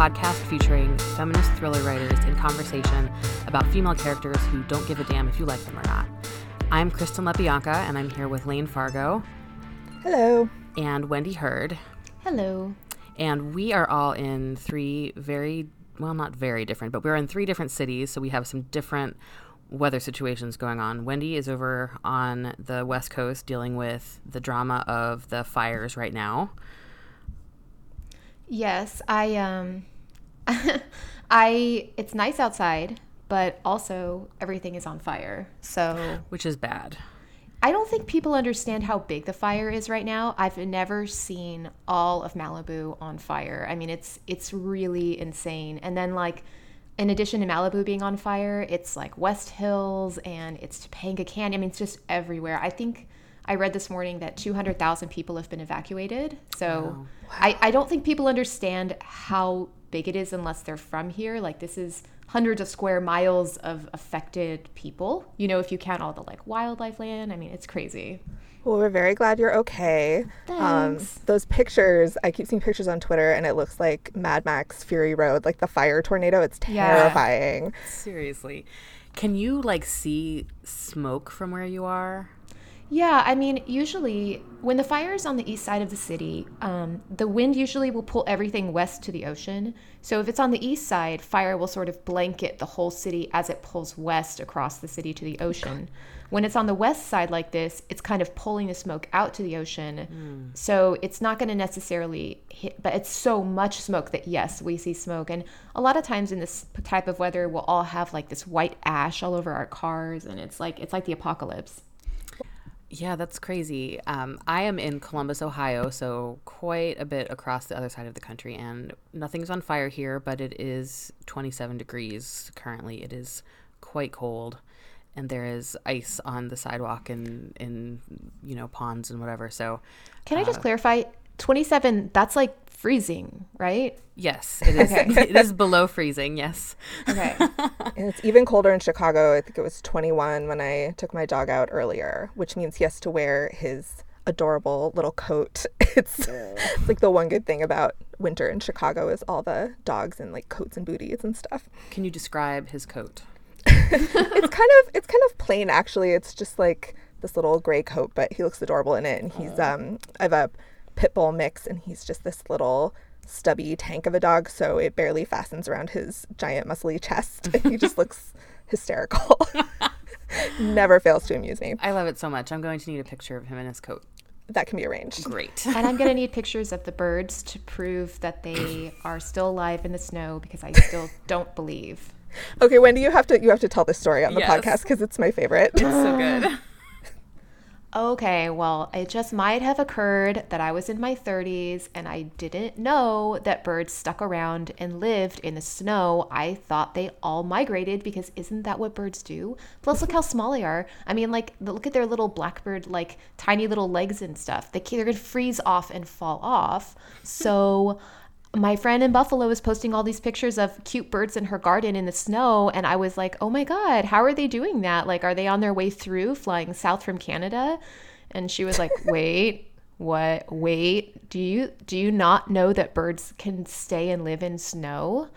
podcast featuring feminist thriller writers in conversation about female characters who don't give a damn if you like them or not. I'm Kristen Lepionka, and I'm here with Layne Fargo Hello. and Wendy Heard. Hello. And we are all in three very, well, not very different, but we're in three different cities, so we have some different weather situations going on. Wendy is over on the West Coast dealing with the drama of the fires right now. Yes, I um I it's nice outside, but also everything is on fire. So, which is bad. I don't think people understand how big the fire is right now. I've never seen all of Malibu on fire. I mean, it's it's really insane. And then like in addition to Malibu being on fire, it's like West Hills and it's Topanga Canyon. I mean, it's just everywhere. I think I read this morning that 200,000 people have been evacuated. So I, I don't think people understand how big it is unless they're from here. Like, this is hundreds of square miles of affected people. You know, if you count all the like wildlife land, I mean, it's crazy. Well, we're very glad you're okay. Um, Thanks. those pictures, I keep seeing pictures on Twitter, and it looks like Mad Max Fury Road, like the fire tornado. It's terrifying. Yeah. terrifying. Seriously. Can you like see smoke from where you are? Yeah, I mean, usually when the fire is on the east side of the city, um, the wind usually will pull everything west to the ocean. So if it's on the east side, fire will sort of blanket the whole city as it pulls west across the city to the ocean. When it's on the west side like this, it's kind of pulling the smoke out to the ocean. So it's not going to necessarily hit, but it's so much smoke that yes, we see smoke. And a lot of times in this type of weather, we'll all have like this white ash all over our cars, and it's like it's like the apocalypse. Yeah, that's crazy. Um, I am in Columbus, Ohio, so quite a bit across the other side of the country, and nothing's on fire here, but it is 27 degrees currently. It is quite cold, and there is ice on the sidewalk and in you know ponds and whatever. So, Can I just clarify? 27, that's like freezing, right? yes, it is. it is below freezing. Yes. Okay. And it's even colder in Chicago. I think it was 21 when I took my dog out earlier, which means he has to wear his adorable little coat. It's, it's like the one good thing about winter in Chicago is all the dogs and like coats and booties and stuff. Can you describe his coat? it's kind of it's kind of plain actually. It's just like this little gray coat, but he looks adorable in it. And he's um I have a pit bull mix, and he's just this little stubby tank of a dog, so it barely fastens around his giant muscly chest. And he just looks hysterical. Never fails to amuse me. I love it so much. I'm going to need a picture of him in his coat. That can be arranged. Great. and I'm going to need pictures of the birds to prove that they are still alive in the snow because I still don't believe. Okay, Wendy, you have to you have to tell this story on the Yes. podcast because it's my favorite. It's so good. Okay, well, it just might have occurred that I was in my 30s and I didn't know that birds stuck around and lived in the snow. I thought they all migrated because isn't that what birds do? Plus, look how small they are. I mean, like, look at their little blackbird, like, tiny little legs and stuff. They, they're going to freeze off and fall off. So. My friend in Buffalo was posting all these pictures of cute birds in her garden in the snow, and I was like, "Oh my god, how are they doing that? Like, are they on their way through, flying south from Canada?" And she was like, "Wait, what? Wait, do you do you not know that birds can stay and live in snow?"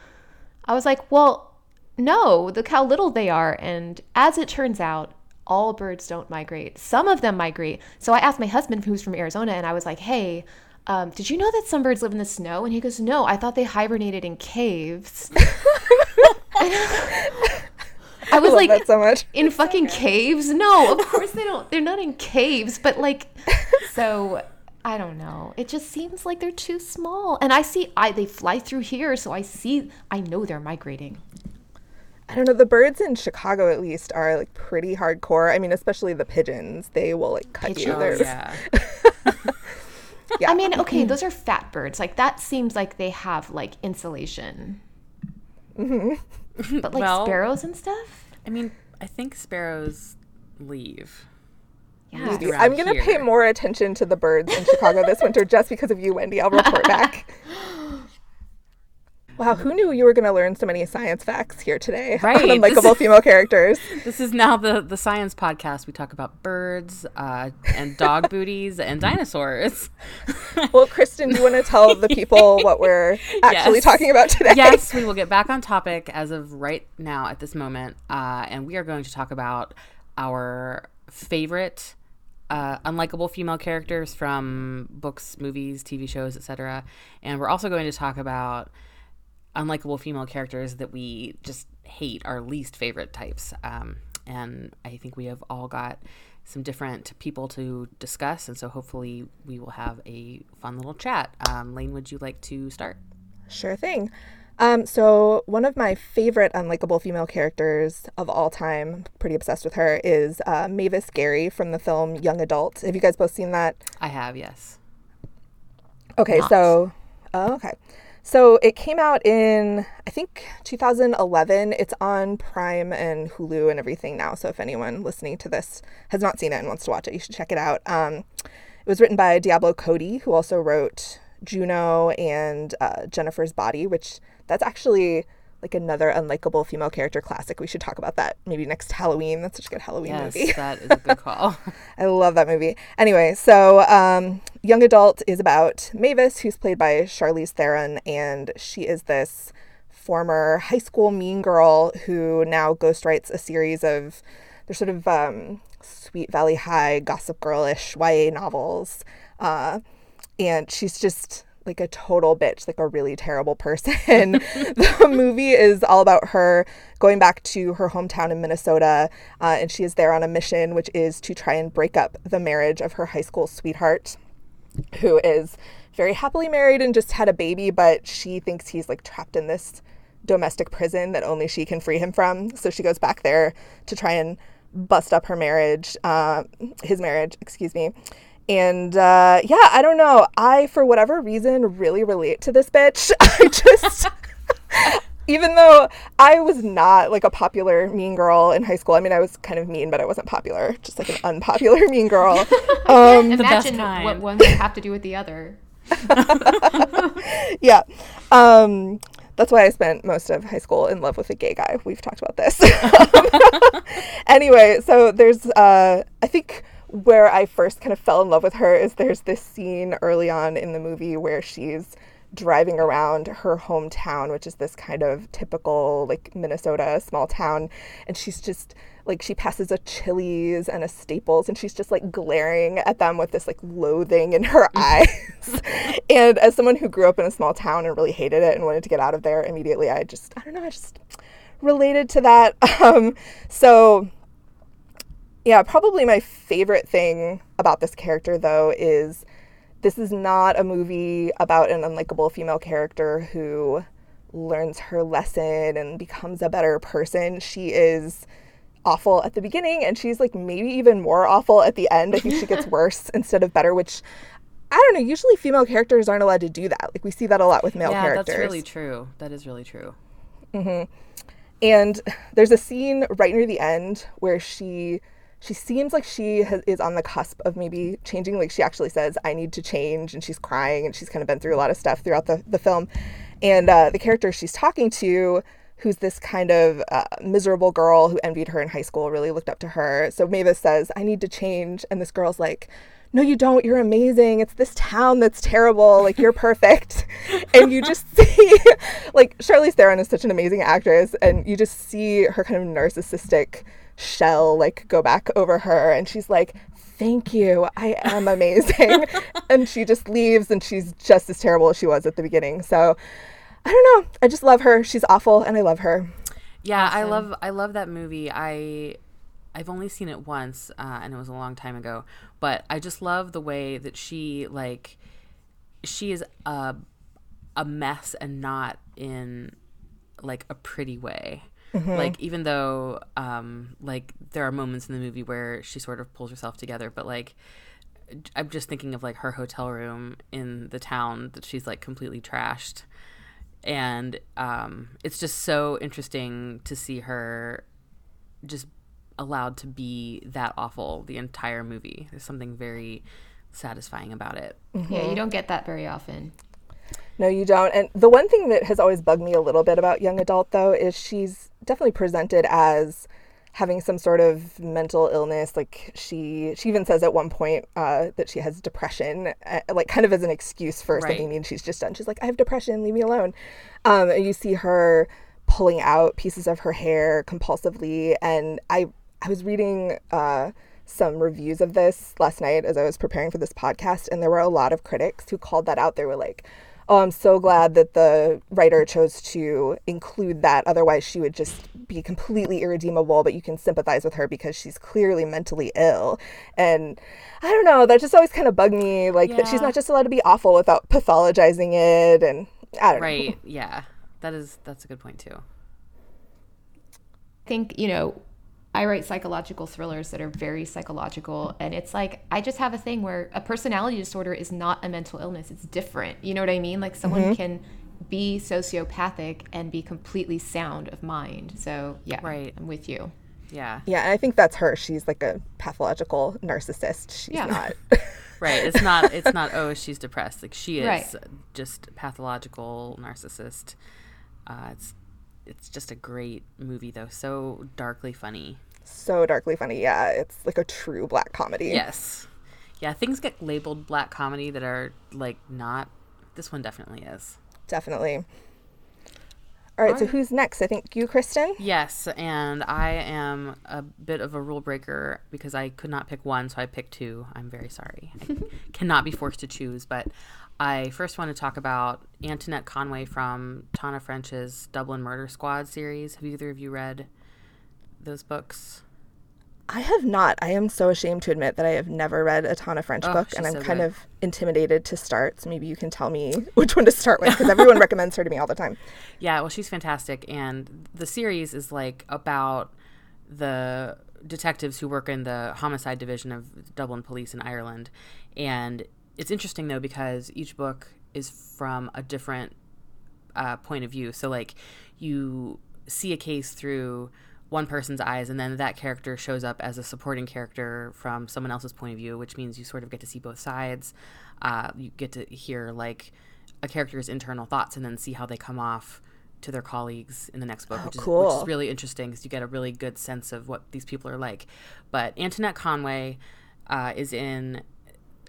I was like, "Well, no. Look how little they are." And as it turns out, all birds don't migrate. Some of them migrate. So I asked my husband, who's from Arizona, and I was like, "Hey." Um, did you know that some birds live in the snow? And he goes, No, I thought they hibernated in caves. I was love like, that so much. in fucking caves? No, of course they don't. They're not in caves, but like, so I don't know. It just seems like they're too small. And I see, I they fly through here, so I see, I know they're migrating. I don't know. The birds in Chicago, at least, are like pretty hardcore. I mean, especially the pigeons. They will like cut you. Pigeons. There's- yeah. yeah. I mean, okay, mm-hmm. those are fat birds. Like that seems like they have like insulation. Mm-hmm. But like Well- sparrows and stuff. I mean, I think sparrows leave. Yeah. I'm gonna pay more attention to the birds in Chicago this winter just because of you, Wendy. I'll report back. Wow, who knew you were going to learn so many science facts here today Right. on unlikable female characters? This is now the the science podcast. We talk about birds uh, and dog booties and dinosaurs. Well, Kristen, do you want to tell the people what we're actually Yes. talking about today? yes, we will get back on topic as of right now at this moment, uh, and we are going to talk about our favorite uh, unlikable female characters from books, movies, TV shows, etc. And we're also going to talk about unlikable female characters that we just hate, our least favorite types. Um, and I think we have all got some different people to discuss, and so hopefully we will have a fun little chat. Um, Layne, would you like to start? Sure thing. Um, so one of my favorite unlikable female characters of all time, pretty obsessed with her, is uh, Mavis Gary from the film Young Adult. Have you guys both seen that? I have, yes. Okay, Not. so oh, okay. So it came out in I think 2011. It's on Prime and Hulu and everything now. So if anyone listening to this has not seen it and wants to watch it, you should check it out. Um, it was written by Diablo Cody, who also wrote Juno and uh, Jennifer's Body, which that's actually like another unlikable female character classic. We should talk about that maybe next Halloween. That's such a good Halloween Yes, movie. that is a good call. I love that movie. Anyway, so um, Young Adult is about Mavis, who's played by Charlize Theron, and she is this former high school mean girl who now ghostwrites a series of, they're sort of um, Sweet Valley High, Gossip Girlish YA novels. Uh, and she's just like a total bitch, like a really terrible person. the movie is all about her going back to her hometown in Minnesota, uh, and she is there on a mission, which is to try and break up the marriage of her high school sweetheart, who is very happily married and just had a baby, but she thinks he's like trapped in this domestic prison that only she can free him from. So she goes back there to try and bust up her marriage, uh, his marriage, excuse me. And uh, yeah, I don't know. I, for whatever reason, really relate to this bitch. I just, even though I was not like a popular mean girl in high school, I mean, I was kind of mean, but I wasn't popular, just like an unpopular mean girl. Um, best Imagine kind. what one would have to do with the other. yeah. Um, that's why I spent most of high school in love with a gay guy. We've talked about this. anyway, so there's, uh, I think where I first kind of fell in love with her is there's this scene early on in the movie where she's driving around her hometown, which is this kind of typical like Minnesota small town, and she's just like she passes a Chili's and a Staples, and she's just like glaring at them with this like loathing in her eyes. and as someone who grew up in a small town and really hated it and wanted to get out of there immediately, I just I don't know, I just related to that. Um, so yeah, probably my favorite thing about this character, though, is this is not a movie about an unlikable female character who learns her lesson and becomes a better person. She is awful at the beginning and she's like maybe even more awful at the end. I think she gets worse instead of better, which I don't know. Usually female characters aren't allowed to do that. Like we see that a lot with male yeah, characters. that's really true. That is really true. Mm-hmm. And there's a scene right near the end where she she seems like she has, is on the cusp of maybe changing. Like she actually says, "I need to change," and she's crying, and she's kind of been through a lot of stuff throughout the the film. And uh, the character she's talking to, who's this kind of uh, miserable girl who envied her in high school, really looked up to her. So Mavis says, "I need to change," and this girl's like. No, you don't. You're amazing. It's this town that's terrible. Like, you're perfect. and you just see, like, Charlize Theron is such an amazing actress, and you just see her kind of narcissistic shell, like, go back over her. And she's like, Thank you. I am amazing. and she just leaves, and she's just as terrible as she was at the beginning. So, I don't know. I just love her. She's awful, and I love her. Yeah, I love I love that movie. I I've only seen it once, uh, and it was a long time ago. But I just love the way that she like she is a a mess and not in like a pretty way. Like even though um like there are moments in the movie where she sort of pulls herself together, but like I'm just thinking of like her hotel room in the town that she's like completely trashed and um, it's just so interesting to see her just allowed to be that awful the entire movie. There's something very satisfying about it. Yeah, you don't get that very often. No, you don't. And the one thing that has always bugged me a little bit about young adult, though, is she's definitely presented as having some sort of mental illness. Like she, she even says at one point uh, that she has depression, uh, like kind of as an excuse for Right. something mean she's just done. She's like, I have depression, leave me alone. Um, and you see her pulling out pieces of her hair compulsively. And I, I was reading uh, some reviews of this last night as I was preparing for this podcast, and there were a lot of critics who called that out. They were like, Oh, I'm so glad that the writer chose to include that. Otherwise, she would just be completely irredeemable, but you can sympathize with her because she's clearly mentally ill. And I don't know, that just always kind of bugged me, like that she's not just allowed to be awful without pathologizing it. And I don't know. Right. Yeah. That is that's a good point too. I think, you know, I write psychological thrillers that are very psychological. And it's like, I just have a thing where a personality disorder is not a mental illness. It's different. You know what I mean? Like, someone can be sociopathic and be completely sound of mind. So, yeah, Right. I'm with you. Yeah. Yeah, and I think that's her. She's like a pathological narcissist. She's Yeah. not. Right. It's not it's not oh she's depressed. Like she is Right. just pathological narcissist. Uh, it's it's just a great movie though. So darkly funny. so darkly funny. Yeah, it's like a true black comedy. Yes. Yeah, things get labeled black comedy that are like not this one definitely is. Definitely. All right, so who's next? I think you, Kristen. Yes, and I am a bit of a rule breaker because I could not pick one, so I picked two. I'm very sorry. I cannot be forced to choose, but I first want to talk about Antoinette Conway from Tana French's Dublin Murder Squad series. Have either of you read those books? I have not. I am so ashamed to admit that I have never read a Tana French Oh, book, and I'm so kind good. of intimidated to start. So maybe you can tell me which one to start with because everyone recommends her to me all the time. Yeah, well, she's fantastic, and the series is like about the detectives who work in the homicide division of Dublin Police in Ireland, and it's interesting though because each book is from a different uh, point of view. So like you see a case through one person's eyes, and then that character shows up as a supporting character from someone else's point of view, which means you sort of get to see both sides. Uh, you get to hear like a character's internal thoughts, and then see how they come off to their colleagues in the next book, which, is, which is really interesting because you get a really good sense of what these people are like. But Antoinette Conway uh, is in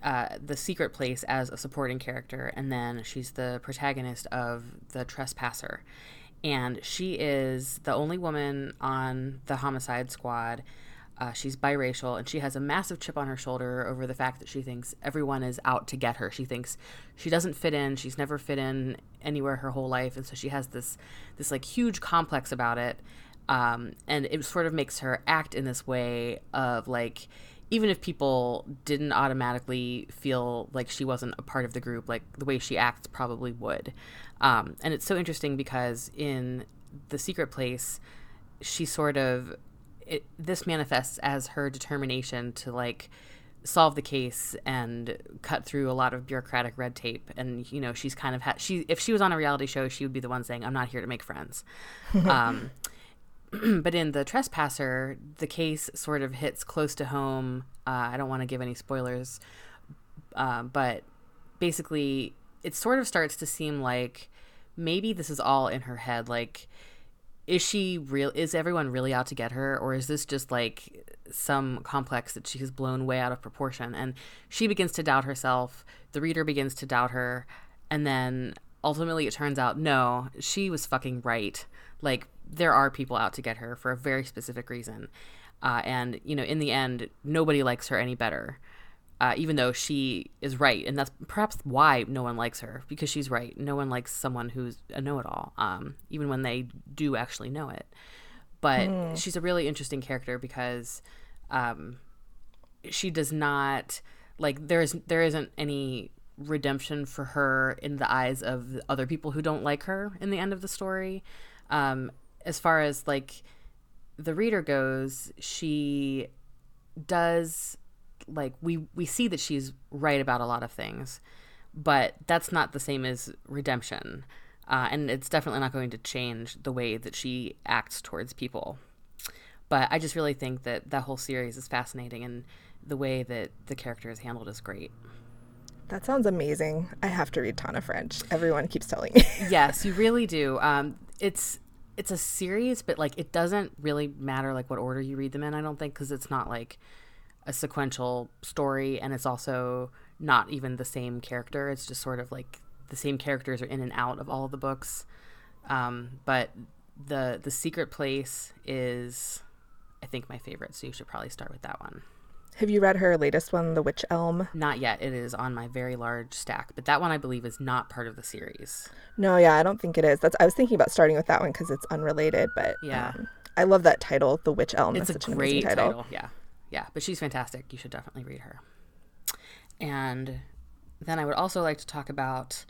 uh, the secret place as a supporting character, and then she's the protagonist of the trespasser. And she is the only woman on the homicide squad. Uh, she's biracial, and she has a massive chip on her shoulder over the fact that she thinks everyone is out to get her. She thinks she doesn't fit in. She's never fit in anywhere her whole life, and so she has this this like huge complex about it. Um, and it sort of makes her act in this way of like even if people didn't automatically feel like she wasn't a part of the group, like the way she acts probably would. Um, and it's so interesting because in The Secret Place, she sort of, it, this manifests as her determination to like solve the case and cut through a lot of bureaucratic red tape. And, you know, she's kind of, ha- she, if she was on a reality show, she would be the one saying, I'm not here to make friends. um, but in the trespasser the case sort of hits close to home. Uh, i don't want to give any spoilers uh, but basically it sort of starts to seem like maybe this is all in her head like is she real is everyone really out to get her or is this just like some complex that she has blown way out of proportion? And she begins to doubt herself the reader begins to doubt her and then ultimately it turns out no she was fucking right like there are people out to get her for a very specific reason uh, and you know in the end nobody likes her any better uh, even though she is right, and that's perhaps why no one likes her because she's right. No one likes someone who's a know-it-all, um, even when they do actually know it. But she's a really interesting character because um, she does not like there is there isn't any redemption for her in the eyes of the other people who don't like her in the end of the story. Um, as far as like the reader goes, she does like we we see that she's right about a lot of things, but that's not the same as redemption. Uh, and it's definitely not going to change the way that she acts towards people. But I just really think that that whole series is fascinating, and the way that the character is handled is great. That sounds amazing. I have to read Tana French. Everyone keeps telling me. yes, you really do. Um, it's it's a series, but like it doesn't really matter like what order you read them in. I don't think because it's not like a sequential story, and it's also not even the same character. It's just sort of like the same characters are in and out of all of the books. Um, but the the secret place is, I think, my favorite. So you should probably start with that one. Have you read her latest one, The Witch Elm? Not yet. It is on my very large stack, but that one I believe is not part of the series. No, yeah, I don't think it is. That's I was thinking about starting with that one because it's unrelated, but Yeah. um, I love that title, The Witch Elm. It's a That's such great title. title. Yeah. Yeah. But she's fantastic. You should definitely read her. And then I would also like to talk about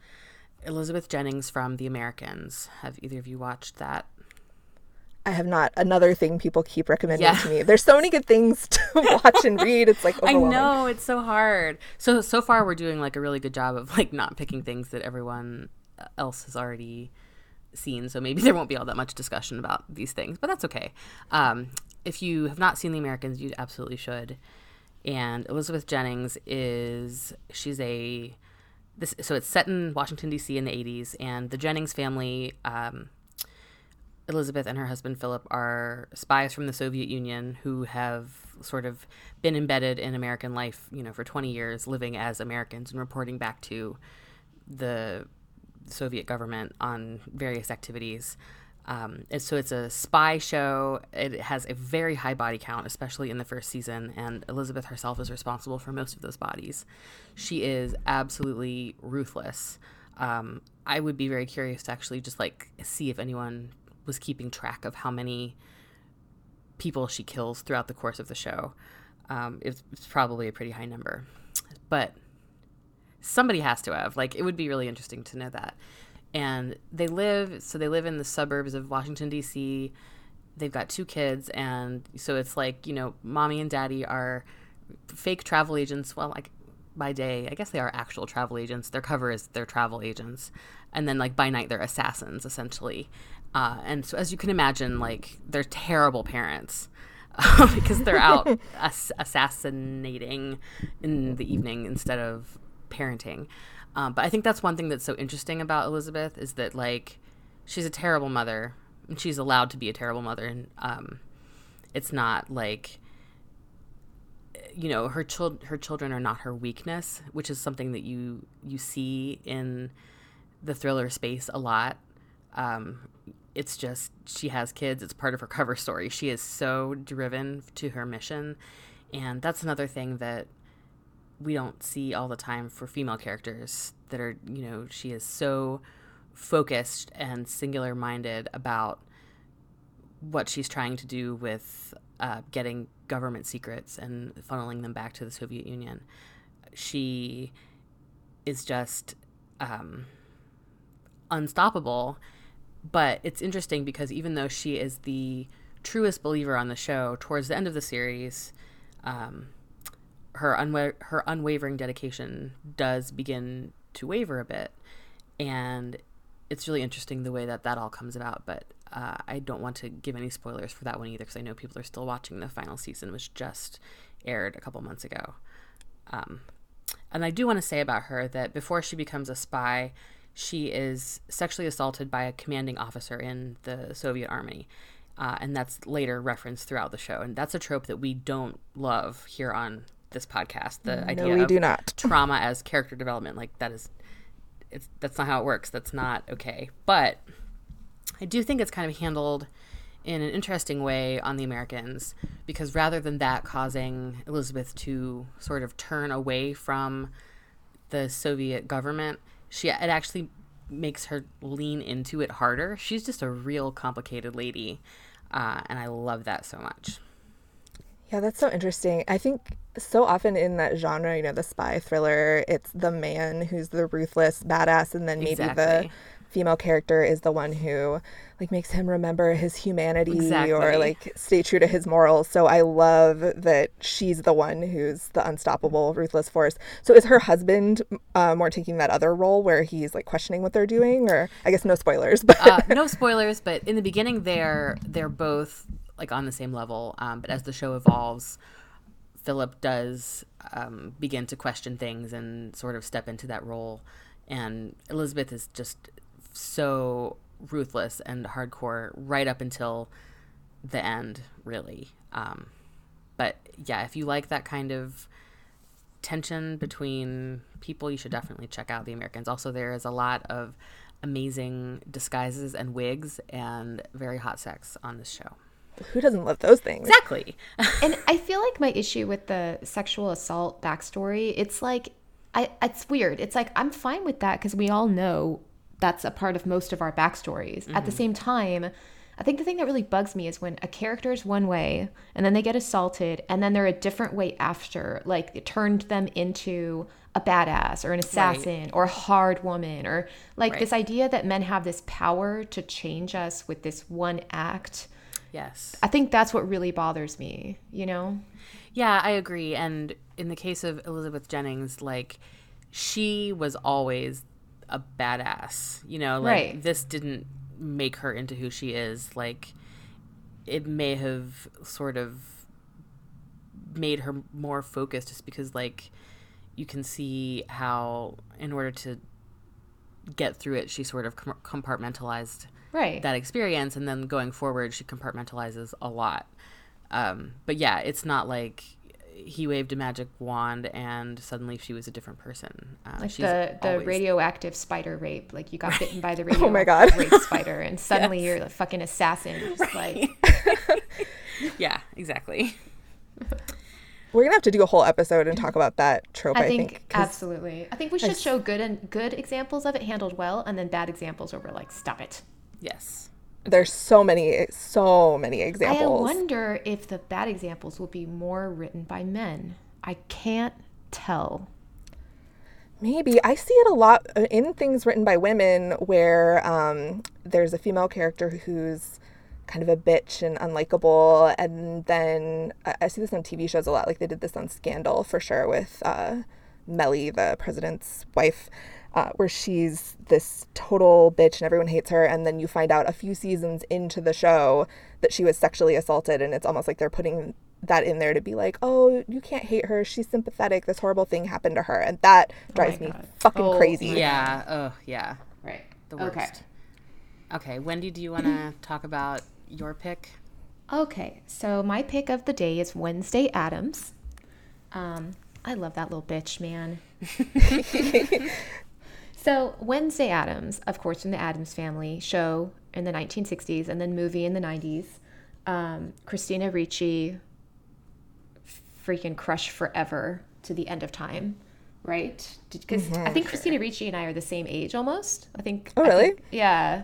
Elizabeth Jennings from The Americans. Have either of you watched that? I have not. Another thing people keep recommending Yeah. to me. There's so many good things to watch and read. It's like I know it's so hard. So so far we're doing like a really good job of like not picking things that everyone else has already seen. So maybe there won't be all that much discussion about these things, but that's okay. Um, if you have not seen The Americans, you absolutely should. And Elizabeth Jennings is she's a this so it's set in Washington D.C. in the 80s, and the Jennings family. Um, Elizabeth and her husband Philip are spies from the Soviet Union who have sort of been embedded in American life, you know, for 20 years, living as Americans and reporting back to the Soviet government on various activities. Um, so it's a spy show. It has a very high body count, especially in the first season, and Elizabeth herself is responsible for most of those bodies. She is absolutely ruthless. Um, I would be very curious to actually just like see if anyone was keeping track of how many people she kills throughout the course of the show. Um, it's, it's probably a pretty high number, but somebody has to have. Like, it would be really interesting to know that. And they live, so they live in the suburbs of Washington, D.C. They've got two kids, and so it's like, you know, mommy and daddy are fake travel agents. Well, like by day, I guess they are actual travel agents. Their cover is they're travel agents. And then, like, by night, they're assassins, essentially. Uh, and so, as you can imagine, like, they're terrible parents because they're out ass- assassinating in the evening instead of parenting. Um, but I think that's one thing that's so interesting about Elizabeth is that, like, she's a terrible mother and she's allowed to be a terrible mother. And um, it's not like, you know, her, chil- her children are not her weakness, which is something that you, you see in the thriller space a lot. Um, it's just she has kids. It's part of her cover story. She is so driven to her mission, and that's another thing that we don't see all the time for female characters that are you know she is so focused and singular minded about what she's trying to do with uh, getting government secrets and funneling them back to the Soviet Union. She is just um, unstoppable. But it's interesting because even though she is the truest believer on the show, towards the end of the series, um, her unwa- her unwavering dedication does begin to waver a bit, and it's really interesting the way that that all comes about. But uh, I don't want to give any spoilers for that one either, because I know people are still watching the final season, which just aired a couple months ago. Um, and I do want to say about her that before she becomes a spy, she is sexually assaulted by a commanding officer in the Soviet army. Uh, and that's later referenced throughout the show. And that's a trope that we don't love here on this podcast. The idea we of do not. trauma as character development, like that is, it's that's not how it works. That's not okay. But I do think it's kind of handled in an interesting way on the Americans because rather than that causing Elizabeth to sort of turn away from the Soviet government, she it actually makes her lean into it harder. She's just a real complicated lady, uh, and I love that so much. Yeah, that's so interesting. I think so often in that genre, you know, the spy thriller, it's the man who's the ruthless badass, and then maybe the Exactly. Female character is the one who like makes him remember his humanity or like stay true to his morals. So I love that she's the one who's the unstoppable, ruthless force. So is her husband uh, more taking that other role where he's like questioning what they're doing, or I guess no spoilers, but uh, no spoilers, but in the beginning, they're they're both like on the same level. Um, but as the show evolves, Philip does um, begin to question things and sort of step into that role. And Elizabeth is just so ruthless and hardcore right up until the end, really. Um, but yeah, if you like that kind of tension between people, you should definitely check out The Americans. Also, there is a lot of amazing disguises and wigs and very hot sex on this show. Who doesn't love those things? Exactly. and I feel like my issue with the sexual assault backstory, it's like, I, it's weird. It's like, I'm fine with that because we all know that's a part of most of our backstories. Mm-hmm. At the mm-hmm. same time, I think the thing that really bugs me is when a character is one way and then they get assaulted and then they're a different way after. Like it turned them into a badass or an assassin right. or a hard woman or like right. this idea that men have this power to change us with this one act. Yes. I think that's what really bothers me, you know? Yeah, I agree. And in the case of Elizabeth Jennings, like she was always a badass, you know, like right. this didn't make her into who she is. Like it may have sort of made her more focused just because like you can see how in order to get through it she sort of compartmentalized right that experience and then going forward she compartmentalizes a lot um, but yeah it's not like he waved a magic wand and suddenly she was a different person. Uh, like the, the always... radioactive spider rape. Like you got bitten by the radioactive oh my God. rape spider and suddenly yes. you're a fucking assassin. Just right. like Yeah, exactly. We're gonna have to do a whole episode and talk about that trope. I, I think, think absolutely. I think we should show good and good examples of it handled well, and then bad examples where we're like, stop it. Yes there's so many so many examples. I wonder if the bad examples will be more written by men. I can't tell. Maybe I see it a lot uh, in things written by women where um, there's a female character who's kind of a bitch and unlikable, and then I, I see this on TV shows a lot. Like they did this on Scandal for sure with uh, Mellie, the president's wife uh, where she's this total bitch and everyone hates her. And then you find out a few seasons into the show that she was sexually assaulted. And it's almost like they're putting that in there to be like, oh, you can't hate her. She's sympathetic. This horrible thing happened to her. And that oh drives oh me fucking oh, crazy. Yeah. Oh, yeah. Right. The worst. Okay. Okay. Wendy, do you want to talk about your pick? Okay. So my pick of the day is Wednesday Addams. Um, I love that little bitch, man. So, Wednesday Addams, of course, from the Addams family show in the 1960s and then movie in the 90s. Um, Christina Ricci, freaking crush forever to the end of time, right? Because mm-hmm, I think sure. Christina Ricci and I are the same age almost. I think. Oh, really? Think, yeah.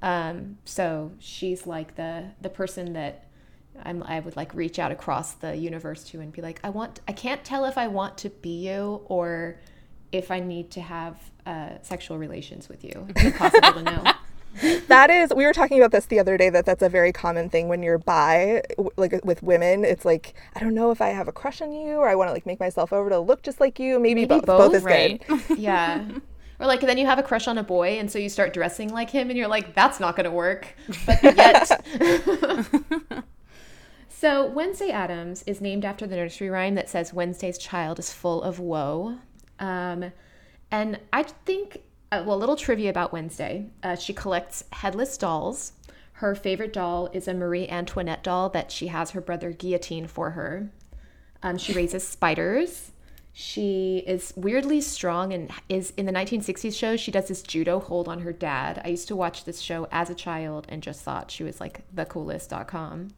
Um, so she's like the the person that I'm, I would like reach out across the universe to and be like, I want, I can't tell if I want to be you or if I need to have uh, sexual relations with you. It's impossible to know. that is we were talking about this the other day that that's a very common thing when you're bi like with women. It's like i don't know if i have a crush on you or i want to like make myself over to look just like you. Maybe, maybe both, both, both is right. good yeah. Or like then you have a crush on a boy and so you start dressing like him and you're like that's not going to work. But yet so wednesday addams is named after the nursery rhyme that says wednesday's child is full of woe um, and I think, uh, well, a little trivia about Wednesday. Uh, she collects headless dolls. Her favorite doll is a Marie Antoinette doll that she has her brother guillotine for her. Um, she raises spiders. She is weirdly strong and is in the 1960s show. She does this judo hold on her dad. I used to watch this show as a child and just thought she was like the coolest.com.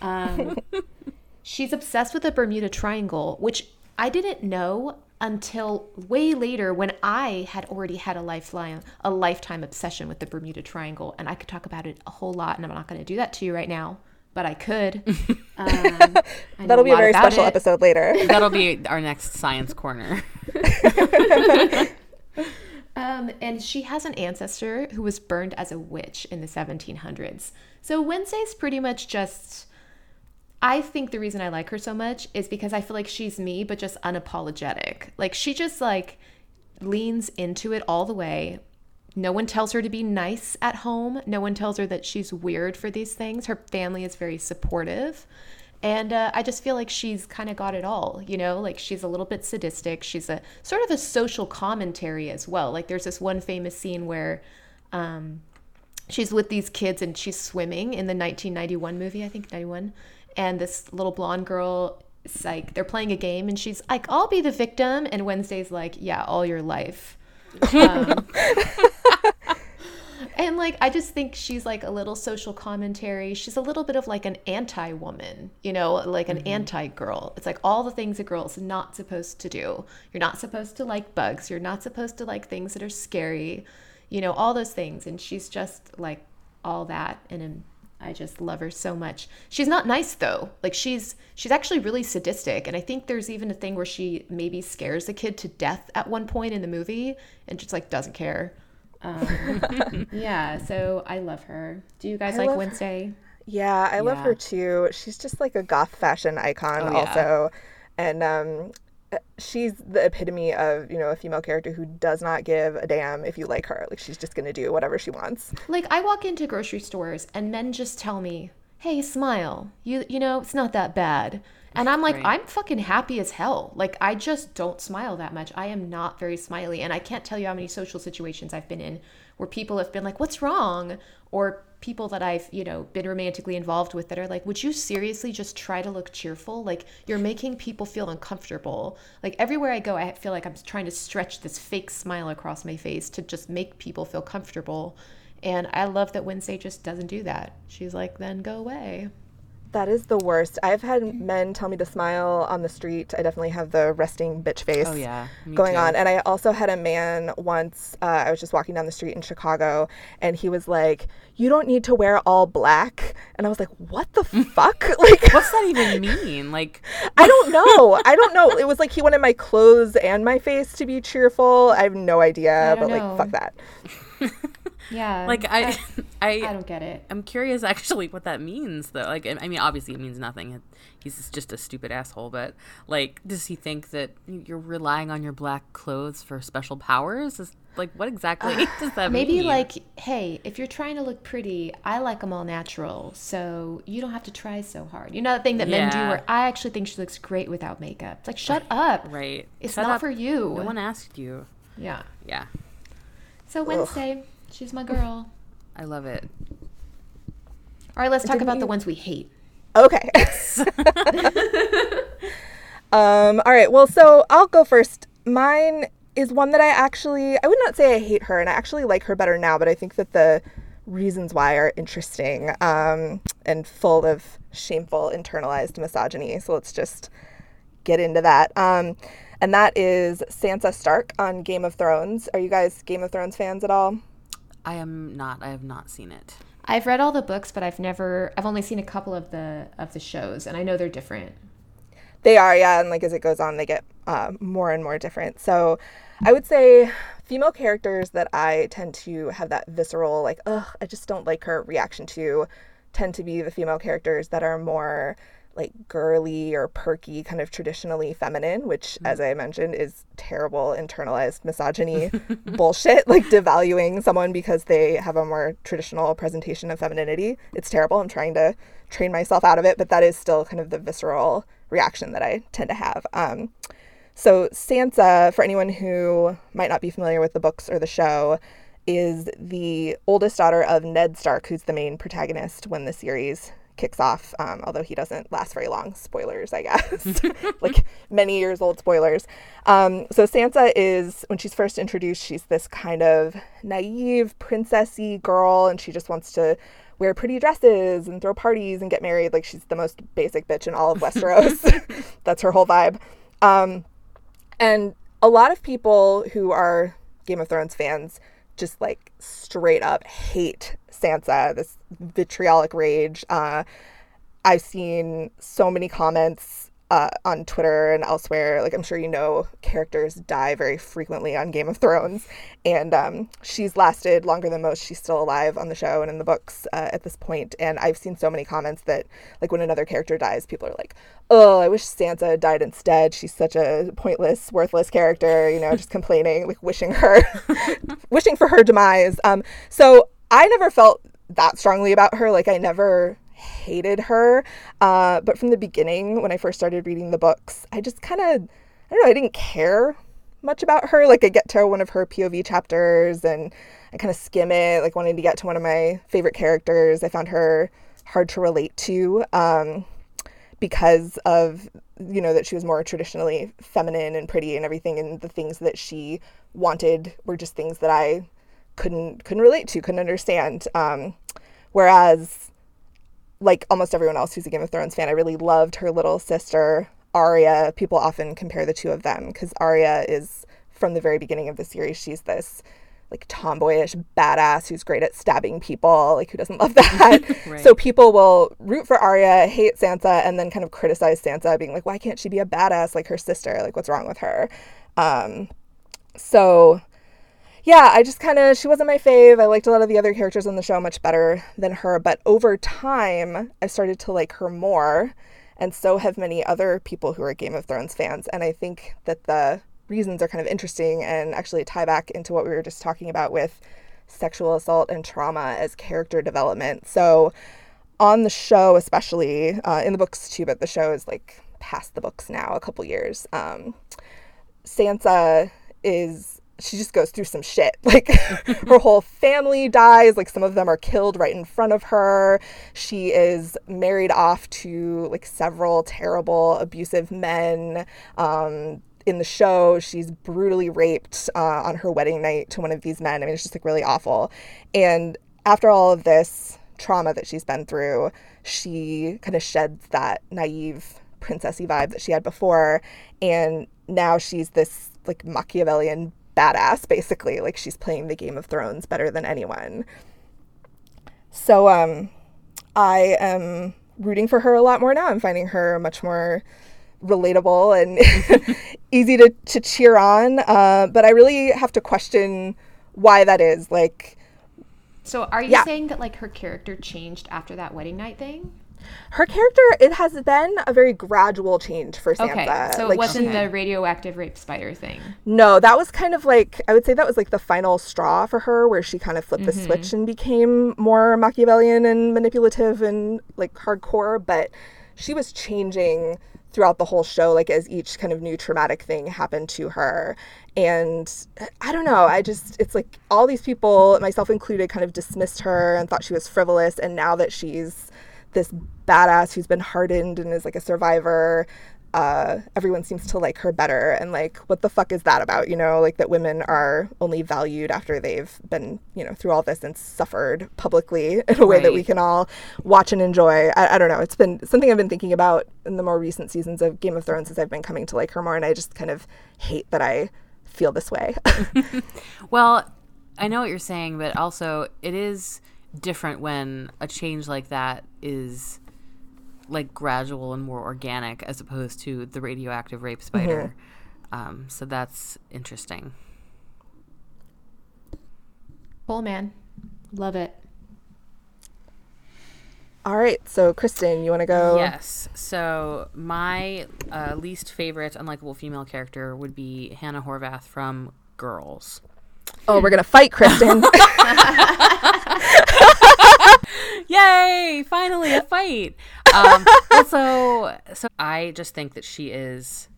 Um, she's obsessed with the Bermuda Triangle, which I didn't know until way later when I had already had a lifeline, a lifetime obsession with the Bermuda Triangle, and I could talk about it a whole lot. And I'm not going to do that to you right now, but I could. Um, I That'll be a very special it. episode later. That'll be our next science corner. um, and she has an ancestor who was burned as a witch in the 1700s. So Wednesday's pretty much just I think the reason I like her so much is because I feel like she's me, but just unapologetic. Like she just like leans into it all the way. No one tells her to be nice at home. No one tells her that she's weird for these things. Her family is very supportive. And uh, I just feel like she's kind of got it all, you know, like she's a little bit sadistic. She's a sort of a social commentary as well. Like there's this one famous scene where um, she's with these kids and she's swimming in the 1991 movie, I think 91. And this little blonde girl is like, they're playing a game and she's like, I'll be the victim. And Wednesday's like, yeah, all your life. Um, and like I just think she's like a little social commentary. She's a little bit of like an anti-woman, you know, like an mm-hmm. anti-girl. It's like all the things a girl's not supposed to do. You're not supposed to like bugs. You're not supposed to like things that are scary. You know, all those things and she's just like all that and I just love her so much. She's not nice though. Like she's she's actually really sadistic and I think there's even a thing where she maybe scares a kid to death at one point in the movie and just like doesn't care. Um, yeah, so I love her. Do you guys I like Wednesday? Her. Yeah, I yeah. love her too. She's just like a goth fashion icon, oh, also. Yeah. And um, she's the epitome of, you know, a female character who does not give a damn if you like her. Like, she's just going to do whatever she wants. Like, I walk into grocery stores and men just tell me, hey, smile. You, you know, it's not that bad. And I'm like, right. I'm fucking happy as hell. Like, I just don't smile that much. I am not very smiley. And I can't tell you how many social situations I've been in where people have been like, what's wrong? Or people that I've, you know, been romantically involved with that are like, would you seriously just try to look cheerful? Like, you're making people feel uncomfortable. Like, everywhere I go, I feel like I'm trying to stretch this fake smile across my face to just make people feel comfortable. And I love that Wednesday just doesn't do that. She's like, then go away. That is the worst. I've had men tell me to smile on the street. I definitely have the resting bitch face oh, yeah. going too. on. And I also had a man once, uh, I was just walking down the street in Chicago, and he was like, You don't need to wear all black. And I was like, What the fuck? like, what's that even mean? Like, I don't know. I don't know. It was like he wanted my clothes and my face to be cheerful. I have no idea, but know. like, fuck that. Yeah. Like I, I, I, I, don't get it. I'm curious actually what that means though. Like I mean, obviously it means nothing. He's just a stupid asshole. But like, does he think that you're relying on your black clothes for special powers? Is, like, what exactly uh, does that maybe mean? Maybe like, hey, if you're trying to look pretty, I like them all natural, so you don't have to try so hard. You know that thing that yeah. men do, where I actually think she looks great without makeup. It's like, shut up. Right. It's shut not up. for you. No one asked you. Yeah. Yeah. So Wednesday. Ugh. She's my girl. I love it. All right, let's talk Didn't about you... the ones we hate. Okay. um, all right. Well, so I'll go first. Mine is one that I actually, I would not say I hate her, and I actually like her better now, but I think that the reasons why are interesting um, and full of shameful internalized misogyny. So let's just get into that. Um, and that is Sansa Stark on Game of Thrones. Are you guys Game of Thrones fans at all? I am not. I have not seen it. I've read all the books, but I've never. I've only seen a couple of the of the shows, and I know they're different. They are, yeah, and like as it goes on, they get uh, more and more different. So, I would say female characters that I tend to have that visceral, like, ugh, I just don't like her reaction to, tend to be the female characters that are more like girly or perky, kind of traditionally feminine, which, mm. as I mentioned, is terrible internalized misogyny bullshit, like devaluing someone because they have a more traditional presentation of femininity. It's terrible. I'm trying to train myself out of it, but that is still kind of the visceral reaction that I tend to have. Um, so, Sansa, for anyone who might not be familiar with the books or the show, is the oldest daughter of Ned Stark, who's the main protagonist when the series kicks off, um, although he doesn't last very long. Spoilers, I guess. like many years old spoilers. Um, so Sansa is, when she's first introduced, she's this kind of naive, princessy girl, and she just wants to wear pretty dresses and throw parties and get married. Like she's the most basic bitch in all of Westeros. That's her whole vibe. Um, and a lot of people who are Game of Thrones fans just like straight up hate Sansa, this vitriolic rage. Uh, I've seen so many comments uh, on Twitter and elsewhere. Like I'm sure you know, characters die very frequently on Game of Thrones, and um, she's lasted longer than most. She's still alive on the show and in the books uh, at this point. And I've seen so many comments that, like, when another character dies, people are like, "Oh, I wish Sansa died instead. She's such a pointless, worthless character." You know, just complaining, like wishing her, wishing for her demise. Um, so I never felt that strongly about her. Like I never hated her. Uh, but from the beginning, when I first started reading the books, I just kind of, I don't know, I didn't care much about her. Like I get to one of her POV chapters and I kind of skim it, like wanting to get to one of my favorite characters. I found her hard to relate to um, because of you know that she was more traditionally feminine and pretty and everything, and the things that she wanted were just things that I couldn't couldn't relate to, couldn't understand. Um, whereas, like almost everyone else who's a Game of Thrones fan, I really loved her little sister Arya. People often compare the two of them because Arya is from the very beginning of the series. She's this like tomboyish badass who's great at stabbing people. Like who doesn't love that? right. So people will root for Arya, hate Sansa, and then kind of criticize Sansa, being like, why can't she be a badass like her sister? Like what's wrong with her? Um, so yeah, I just kind of, she wasn't my fave. I liked a lot of the other characters on the show much better than her. But over time, I started to like her more. And so have many other people who are Game of Thrones fans. And I think that the reasons are kind of interesting and actually tie back into what we were just talking about with sexual assault and trauma as character development. So, on the show, especially uh, in the books too, but the show is like past the books now, a couple years. Um, Sansa is she just goes through some shit. Like her whole family dies, like some of them are killed right in front of her. She is married off to like several terrible abusive men. Um, in the show, she's brutally raped uh, on her wedding night to one of these men. I mean, it's just like really awful. And after all of this trauma that she's been through, she kind of sheds that naive princessy vibe that she had before. And now she's this like Machiavellian badass, basically. Like she's playing the Game of Thrones better than anyone. So um, I am rooting for her a lot more now. I'm finding her much more relatable and easy to, to cheer on. Uh, but I really have to question why that is. Like, so are you yeah. saying that like her character changed after that wedding night thing? Her character, it has been a very gradual change for Sansa. Okay, so like, it wasn't she, the radioactive rape spider thing. No, that was kind of like I would say that was like the final straw for her, where she kind of flipped mm-hmm. the switch and became more Machiavellian and manipulative and like hardcore. But she was changing throughout the whole show, like as each kind of new traumatic thing happened to her. And I don't know, I just, it's like all these people, myself included, kind of dismissed her and thought she was frivolous. And now that she's this badass who's been hardened and is like a survivor, uh, everyone seems to like her better. And like, what the fuck is that about? You know, like that women are only valued after they've been, you know, through all this and suffered publicly in a way right. that we can all watch and enjoy. I, I, don't know. It's been something I've been thinking about in the more recent seasons of Game of Thrones as I've been coming to like her more. And I just kind of hate that I feel this way. well, I know what you're saying, but also it is different when a change like that is like gradual and more organic as opposed to the radioactive rape spider. Mm-hmm. Um, so that's interesting. Cool, man. Love it. All right, so Kristen, you want to go? Yes. So my uh, least favorite unlikable female character would be Hannah Horvath from Girls. Oh, we're gonna fight, Kristen. Yay! Finally, a fight. Um, also, so I just think that she is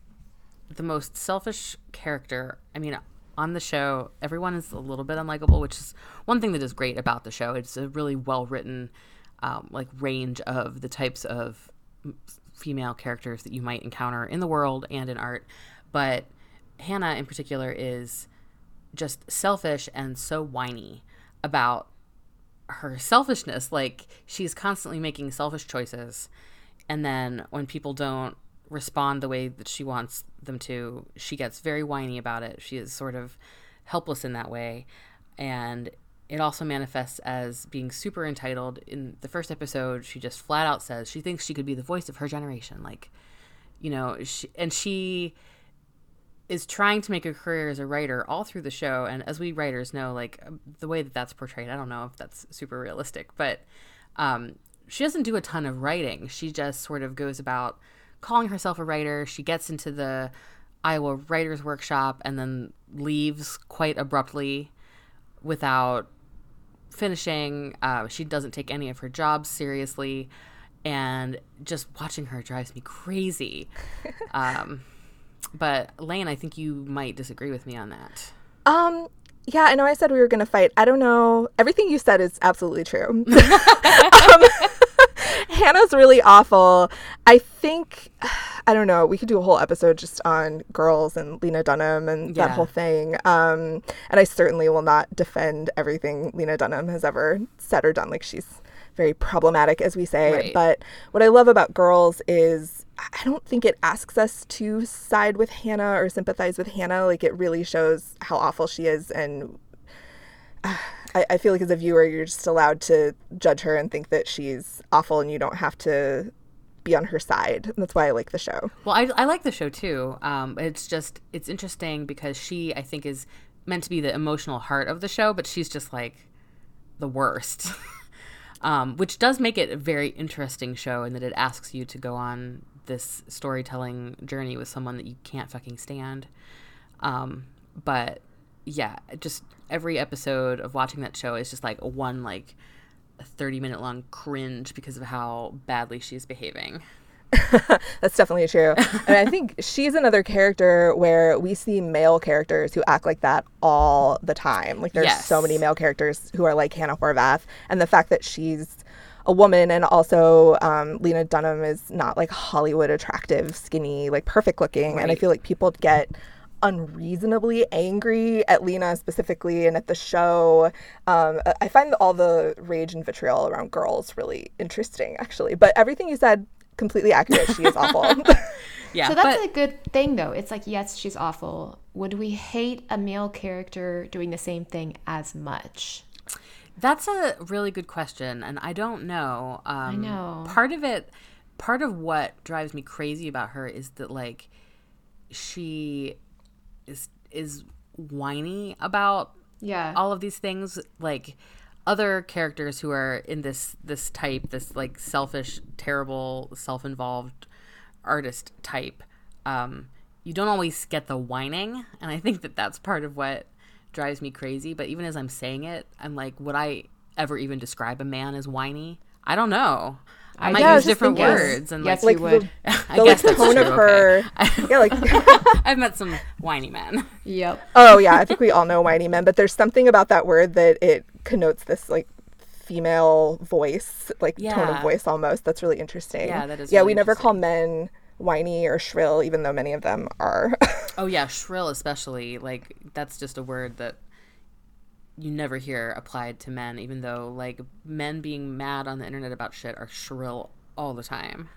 the most selfish character. I mean, on the show, everyone is a little bit unlikable, which is one thing that is great about the show. It's a really well written, um, like range of the types of female characters that you might encounter in the world and in art. But Hannah, in particular, is just selfish and so whiny about her selfishness. Like she's constantly making selfish choices, and then when people don't respond the way that she wants them to, she gets very whiny about it. She is sort of helpless in that way, and it also manifests as being super entitled. In the first episode, she just flat out says she thinks she could be the voice of her generation, like you know, she, and she is trying to make a career as a writer all through the show and as we writers know like um, the way that that's portrayed i don't know if that's super realistic but um, she doesn't do a ton of writing. She just sort of goes about calling herself a writer. She gets into the iowa writers workshop and then leaves quite abruptly without finishing. Uh, she doesn't take any of her jobs seriously and just watching her drives me crazy. um, but Layne, I think you might disagree with me on that. Um, yeah, I know I said we were going to fight. I don't know. Everything you said is absolutely true. um, Hannah's really awful. I think, I don't know, we could do a whole episode just on girls and Lena Dunham and that whole thing. Um, and I certainly will not defend everything Lena Dunham has ever said or done. Like, she's very problematic, as we say. Right. But what I love about girls is I don't think it asks us to side with Hannah or sympathize with Hannah. Like, it really shows how awful she is and I, I feel like as a viewer, you're just allowed to judge her and think that she's awful, and you don't have to be on her side. And that's why I like the show. Well, I, I like the show too. Um, it's just it's interesting because she I think is meant to be the emotional heart of the show, but she's just like the worst. um, which does make it a very interesting show in that it asks you to go on this storytelling journey with someone that you can't fucking stand. Um, but yeah, just every episode of watching that show is just like one like 30 minute long cringe because of how badly she's behaving. That's definitely true. and I think she's another character where we see male characters who act like that all the time. Like there's so many male characters who are like Hannah Horvath, and the fact that she's a woman and also um, Lena Dunham is not like Hollywood attractive, skinny, like perfect looking, and I feel like people get unreasonably angry at Lena specifically and at the show. Um, I- I find all the rage and vitriol around girls really interesting, actually. But everything you said, completely accurate. She is awful. Yeah, So that's but- a good thing, though. It's like, yes, she's awful. Would we hate a male character doing the same thing as much? That's a really good question, and I don't know. Um, I know. Part of it, part of what drives me crazy about her is that like she is is whiny about Yeah. all of these things. Like other characters who are in this this type, this like selfish, terrible, self involved artist type. Um, you don't always get the whining, and I think that that's part of what drives me crazy. But even as I'm saying it, I'm like, would I ever even describe a man as whiny? I don't know. I, might yeah, use just different thinking- words and Yes, like, you like would. the, I the like, guess that's tone of her. okay. Yeah, like I've met some whiny men. Yep. oh yeah, I think we all know whiny men, but there's something about that word that it connotes this like female voice, like tone of voice almost. That's really interesting. Yeah, that is Yeah, really we never call men whiny or shrill, even though many of them are. Oh yeah, shrill especially. Like that's just a word that you never hear applied to men, even though like men being mad on the internet about shit are shrill all the time.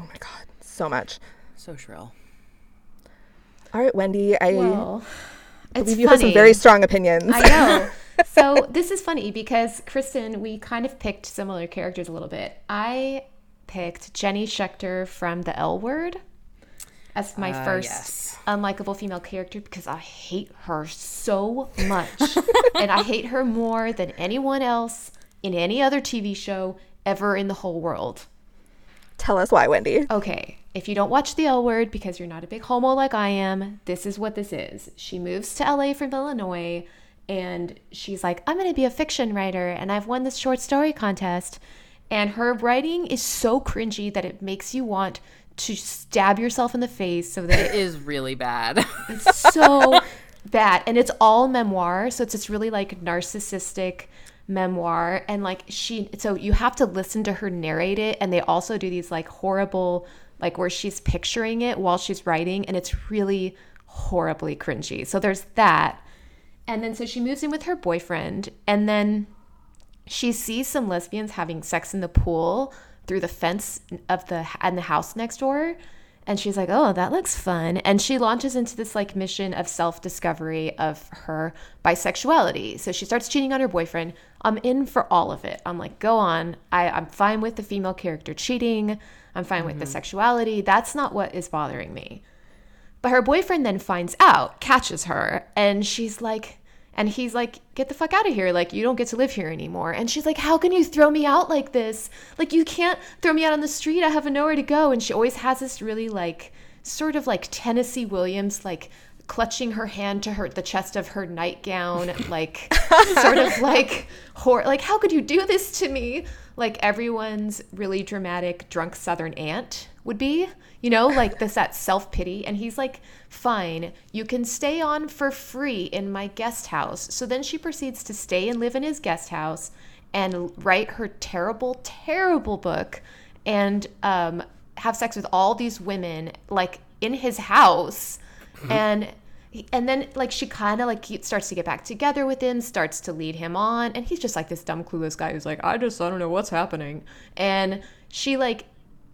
oh my god, so much. So shrill. All right, Wendy, I Well, it's believe you have some very strong opinions. I know. so this is funny because Kristen, we kind of picked similar characters a little bit. I picked Jenny Schechter from The L Word as my Uh, first yes. unlikable female character because I hate her so much, and I hate her more than anyone else in any other TV show ever in the whole world. Tell us why, Wendy. Okay, if you don't watch The L Word because you're not a big homo like I am, this is what this is. She moves to LA from Illinois and she's like, I'm going to be a fiction writer and I've won this short story contest. And her writing is so cringy that it makes you want to stab yourself in the face so that It is really bad. it's so bad. And it's all memoir so it's this really like narcissistic memoir. And like she so you have to listen to her narrate it and they also do these like horrible like where she's picturing it while she's writing and it's really horribly cringy. So there's that. And then so she moves in with her boyfriend and then she sees some lesbians having sex in the pool through the fence of the and the house next door and she's like oh that looks fun. And she launches into this like mission of self-discovery of her bisexuality. So she starts cheating on her boyfriend. I'm in for all of it. I'm like go on. I, i'm fine with the female character cheating. I'm fine with the mm-hmm. sexuality. That's not what is bothering me. But her boyfriend then finds out, catches her, and she's like, and he's like, get the fuck out of here. Like, you don't get to live here anymore. And she's like, how can you throw me out like this? Like, you can't throw me out on the street. I have nowhere to go. And she always has this really, like, sort of like Tennessee Williams, like, clutching her hand to her the chest of her nightgown, like sort of like hor- like how could you do this to me? Like everyone's really dramatic drunk southern aunt would be, you know, like this that self-pity. And he's like, "Fine, you can stay on for free in my guest house." So then she proceeds to stay and live in his guest house and write her terrible terrible book and um have sex with all these women like in his house. And and then like she kind of like starts to get back together with him starts to lead him on. And he's just like this dumb clueless guy who's like i just i don't know what's happening. And she like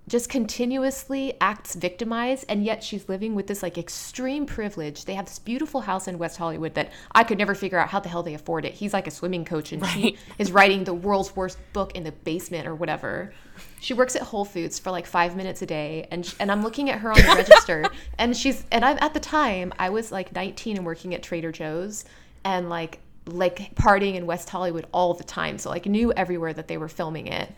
just continuously acts victimized and yet she's living with this like extreme privilege. They have this beautiful house in west hollywood that i could never figure out how the hell they afford it. He's like a swimming coach and she is writing the world's worst book in the basement or whatever. She works at whole foods for like five minutes a day and, sh- and i'm looking at her on the register and she's and i'm at the time i was like 19 and working at trader joe's and like like partying in west hollywood all the time so like knew everywhere that they were filming it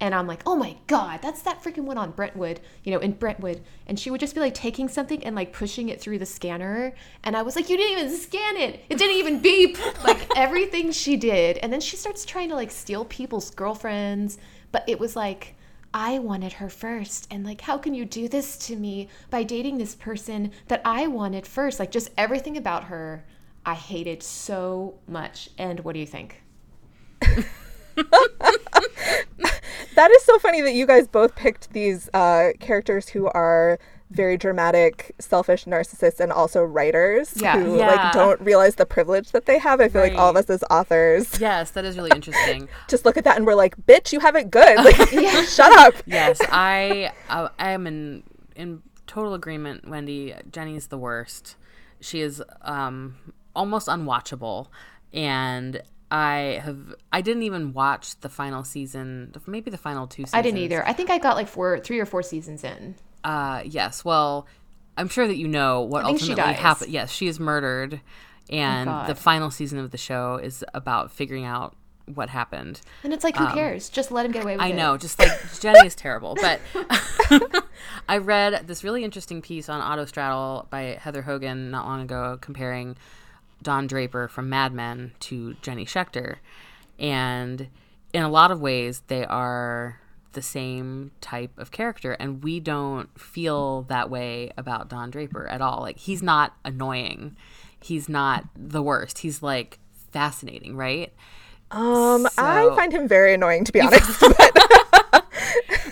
and I'm like, oh my God, that's that freaking one on Brentwood, you know, in Brentwood. And she would just be like taking something and like pushing it through the scanner. And I was like, you didn't even scan it. It didn't even beep. Like everything she did. And then she starts trying to like steal people's girlfriends. But it was like, I wanted her first. And like, how can you do this to me by dating this person that I wanted first? Like, just everything about her, I hated so much. And what do you think? That is so funny that you guys both picked these uh, characters who are very dramatic, selfish narcissists, and also writers Yeah. who Yeah. like don't realize the privilege that they have. I feel like all of us as authors Yes, that is really interesting. just look at that and we're like, "Bitch, you have it good." Like, shut up. yes, I uh, I am in in total agreement. Wendy, Jenny's the worst. She is um, almost unwatchable, and I have I didn't even watch the final season, maybe the final two. seasons. I didn't either. I think I got like four, three or four seasons in. Uh, yes. Well, I'm sure that you know what I ultimately happened. Yes, she is murdered, and God. the final season of the show is about figuring out what happened. And it's like, who cares? Just let him get away with Um, I it. know, just like Jenny is terrible. But I read this really interesting piece on Autostraddle by Heather Hogan not long ago comparing Don Draper from Mad Men to Jenny Schechter. And in a lot of ways, they are the same type of character. And we don't feel that way about Don Draper at all. Like, he's not annoying, he's not the worst. He's like fascinating, right? Um, I find him very annoying to be honest. but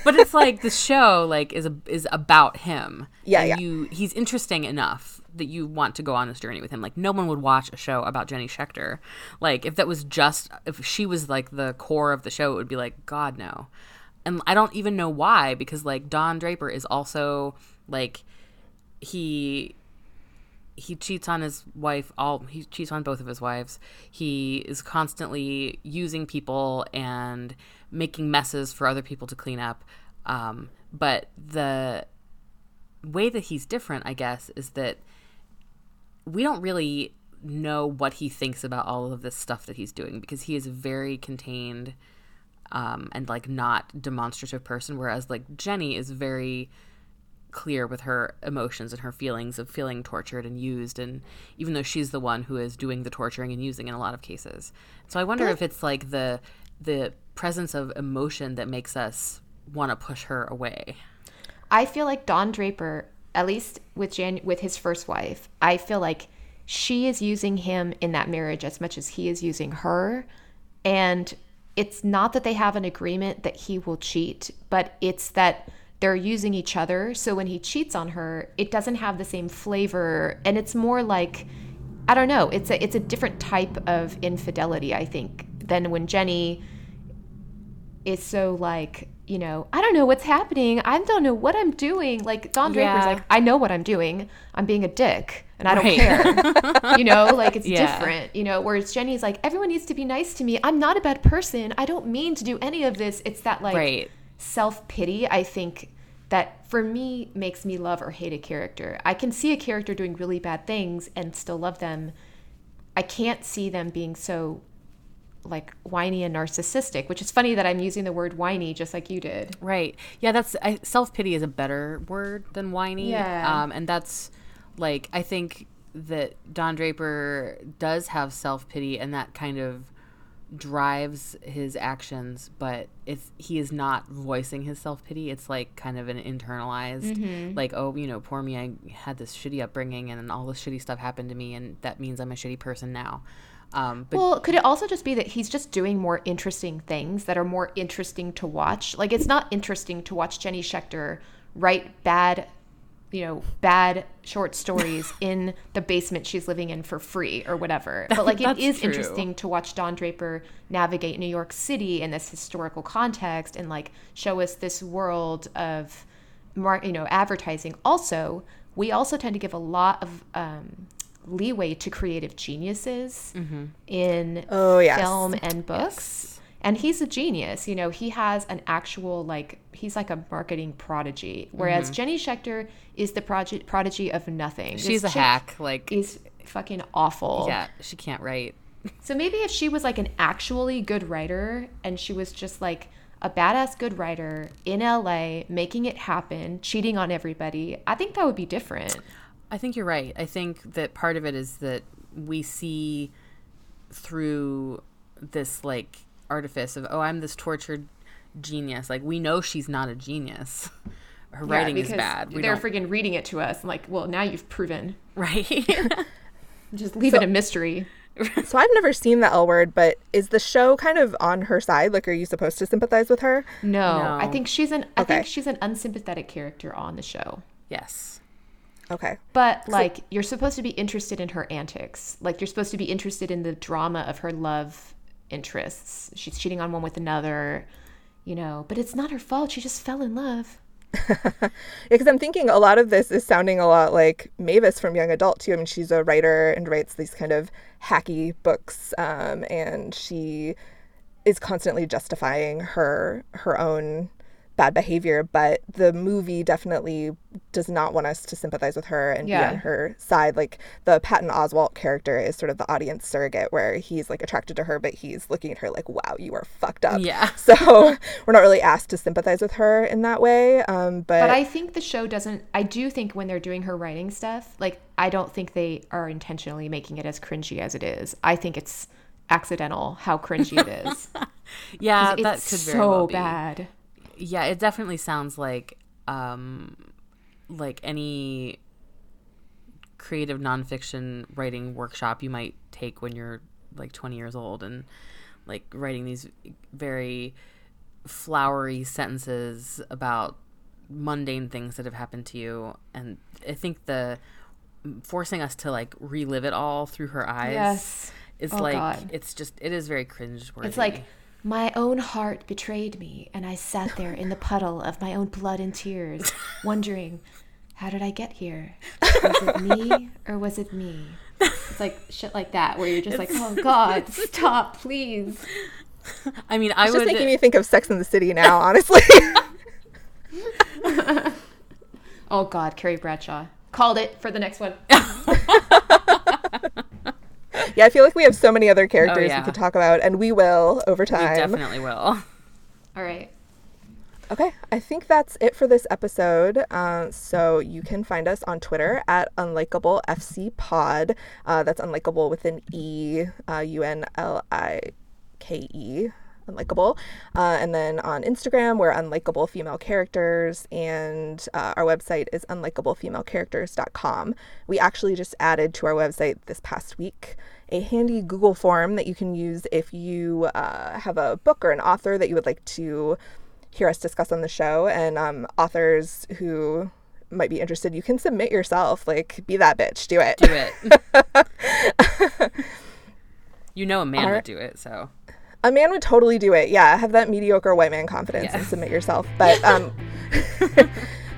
but it's like the show like is a, is about him. Yeah, And yeah. You he's interesting enough that you want to go on this journey with him. Like no one would watch a show about Jenny Schechter. Like if that was just if she was like the core of the show, it would be like God no. And I don't even know why because like Don Draper is also like he he cheats on his wife all he cheats on both of his wives he is constantly using people and making messes for other people to clean up um, but the way that he's different i guess is that we don't really know what he thinks about all of this stuff that he's doing because he is a very contained um, and like not demonstrative person whereas like jenny is very clear with her emotions and her feelings of feeling tortured and used and even though she's the one who is doing the torturing and using in a lot of cases. So i wonder if it's like the the presence of emotion that makes us want to push her away. I feel like Don Draper, at least with Jan, with his first wife, I feel like she is using him in that marriage as much as he is using her, and it's not that they have an agreement that he will cheat, but it's that they're using each other. So when he cheats on her, it doesn't have the same flavor, and it's more like I don't know. It's a it's a different type of infidelity, I think, than when Jenny is so like you know i don't know what's happening. I don't know what i'm doing. Like don draper's Yeah. like i know what i'm doing. I'm being a dick and i don't Right. care. You know like it's Yeah. different you know whereas jenny's like everyone needs to be nice to me. I'm not a bad person. I don't mean to do any of this. It's that like Right. self-pity i think that for me makes me love or hate a character. I can see a character doing really bad things and still love them. I can't see them being so like whiny and narcissistic, which is funny that I'm using the word whiny just like you did. Right. Yeah, that's self-pity is a better word than whiny. Yeah. Um and that's like I think that Don Draper does have self pity, and that kind of drives his actions, but it's he is not voicing his self pity. It's like kind of an internalized, like oh, you know, poor me. I had this shitty upbringing, and all this shitty stuff happened to me, and that means I'm a shitty person now. Um, but Well, could it also just be that he's just doing more interesting things that are more interesting to watch? Like it's not interesting to watch Jenny Schechter write bad, you know, bad short stories in the basement she's living in for free or whatever. But like it is true. interesting to watch Don Draper navigate New York City in this historical context and like show us this world of mar- you know, advertising. Also, we also tend to give a lot of um leeway to creative geniuses mm-hmm. in Oh, yes. film and books. And he's a genius. You know, he has an actual, like, he's like a marketing prodigy. Whereas mm-hmm. Jenny Schechter is the prodigy, prodigy of nothing. she's a This chick hack. Like, Is fucking awful. yeah, she can't write. So maybe if she was like an actually good writer and she was just like a badass good writer in LA, making it happen, cheating on everybody, I think that would be different. I think you're right. I think that part of it is that we see through this like artifice of oh, I'm this tortured genius. Like we know she's not a genius. Her writing is because bad. We they're don't, friggin' reading it to us. Like, well, now you've proven. right. Just leave it a mystery. So I've never seen the L word, but is the show kind of on her side? Like, are you supposed to sympathize with her? No, I think she's an. I Okay. think she's an unsympathetic character on the show. yes. Okay. But like, you're supposed to be interested in her antics. Like, you're supposed to be interested in the drama of her love interests. She's cheating on one with another, you know. But it's not her fault. She just fell in love. Because I'm thinking a lot of this is sounding a lot like Mavis from Young Adult too. I mean, she's a writer and writes these kind of hacky books, um, and she is constantly justifying her her own bad behavior. But the movie definitely does not want us to sympathize with her and Yeah. be on her side. Like the Patton Oswalt character is sort of the audience surrogate, where he's like attracted to her, but he's looking at her like, "Wow, you are fucked up." Yeah. So we're not really asked to sympathize with her in that way. Um, but, But I think the show doesn't. I do think when they're doing her writing stuff, like I don't think they are intentionally making it as cringy as it is. I think it's accidental how cringy it is. Yeah, it's that could so well bad. Yeah, it definitely sounds like um like any creative nonfiction writing workshop you might take when you're like 20 years old and like writing these very flowery sentences about mundane things that have happened to you and i think the forcing us to like relive it all through her eyes Yes. is Oh, like God. it's just it is very cringe It's like my own heart betrayed me, and I sat there in the puddle of my own blood and tears, wondering, how did I get here? Was it me or was it me? It's like shit like that, where you're just like, oh God, stop, please. i mean i it's would just making me think of Sex in the City now, honestly. Oh God, Carrie Bradshaw. Called it for the next one. yeah, I feel like we have so many other characters Oh, yeah. we could talk about, and we will over we time. definitely will All right. Okay, I think that's it for this episode. Uh, so you can find us on Twitter at unlikable FC Pod. Uh, that's unlikable with an E, uh, U N L I K E, unlikable. Uh, and then on Instagram, we're unlikable female characters, and uh, our website is unlikeablefemalecharacters.com. We actually just added to our website this past week a handy Google form that you can use if you uh, have a book or an author that you would like to hear us discuss on the show. And um, authors who might be interested you can submit yourself. Like be that bitch. Do it. Do it. you know a man would do it, so. A man would totally do it. Yeah have that mediocre white man confidence Yeah. and submit yourself. But um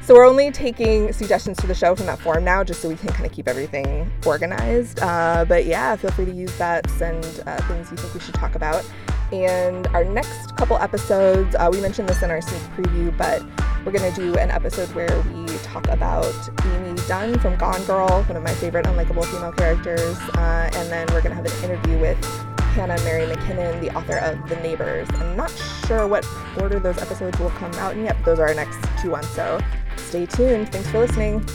so we're only taking suggestions to the show from that form now just so we can kind of keep everything organized uh, but yeah feel free to use that send uh, things you think we should talk about and our next couple episodes uh, we mentioned this in our sneak preview but we're going to do an episode where we talk about amy dunne from gone girl one of my favorite unlikable female characters uh, and then we're going to have an interview with Hannah Mary McKinnon, the author of The Neighbors. I'm not sure what order those episodes will come out in yet, but those are our next two ones. So stay tuned. Thanks for listening.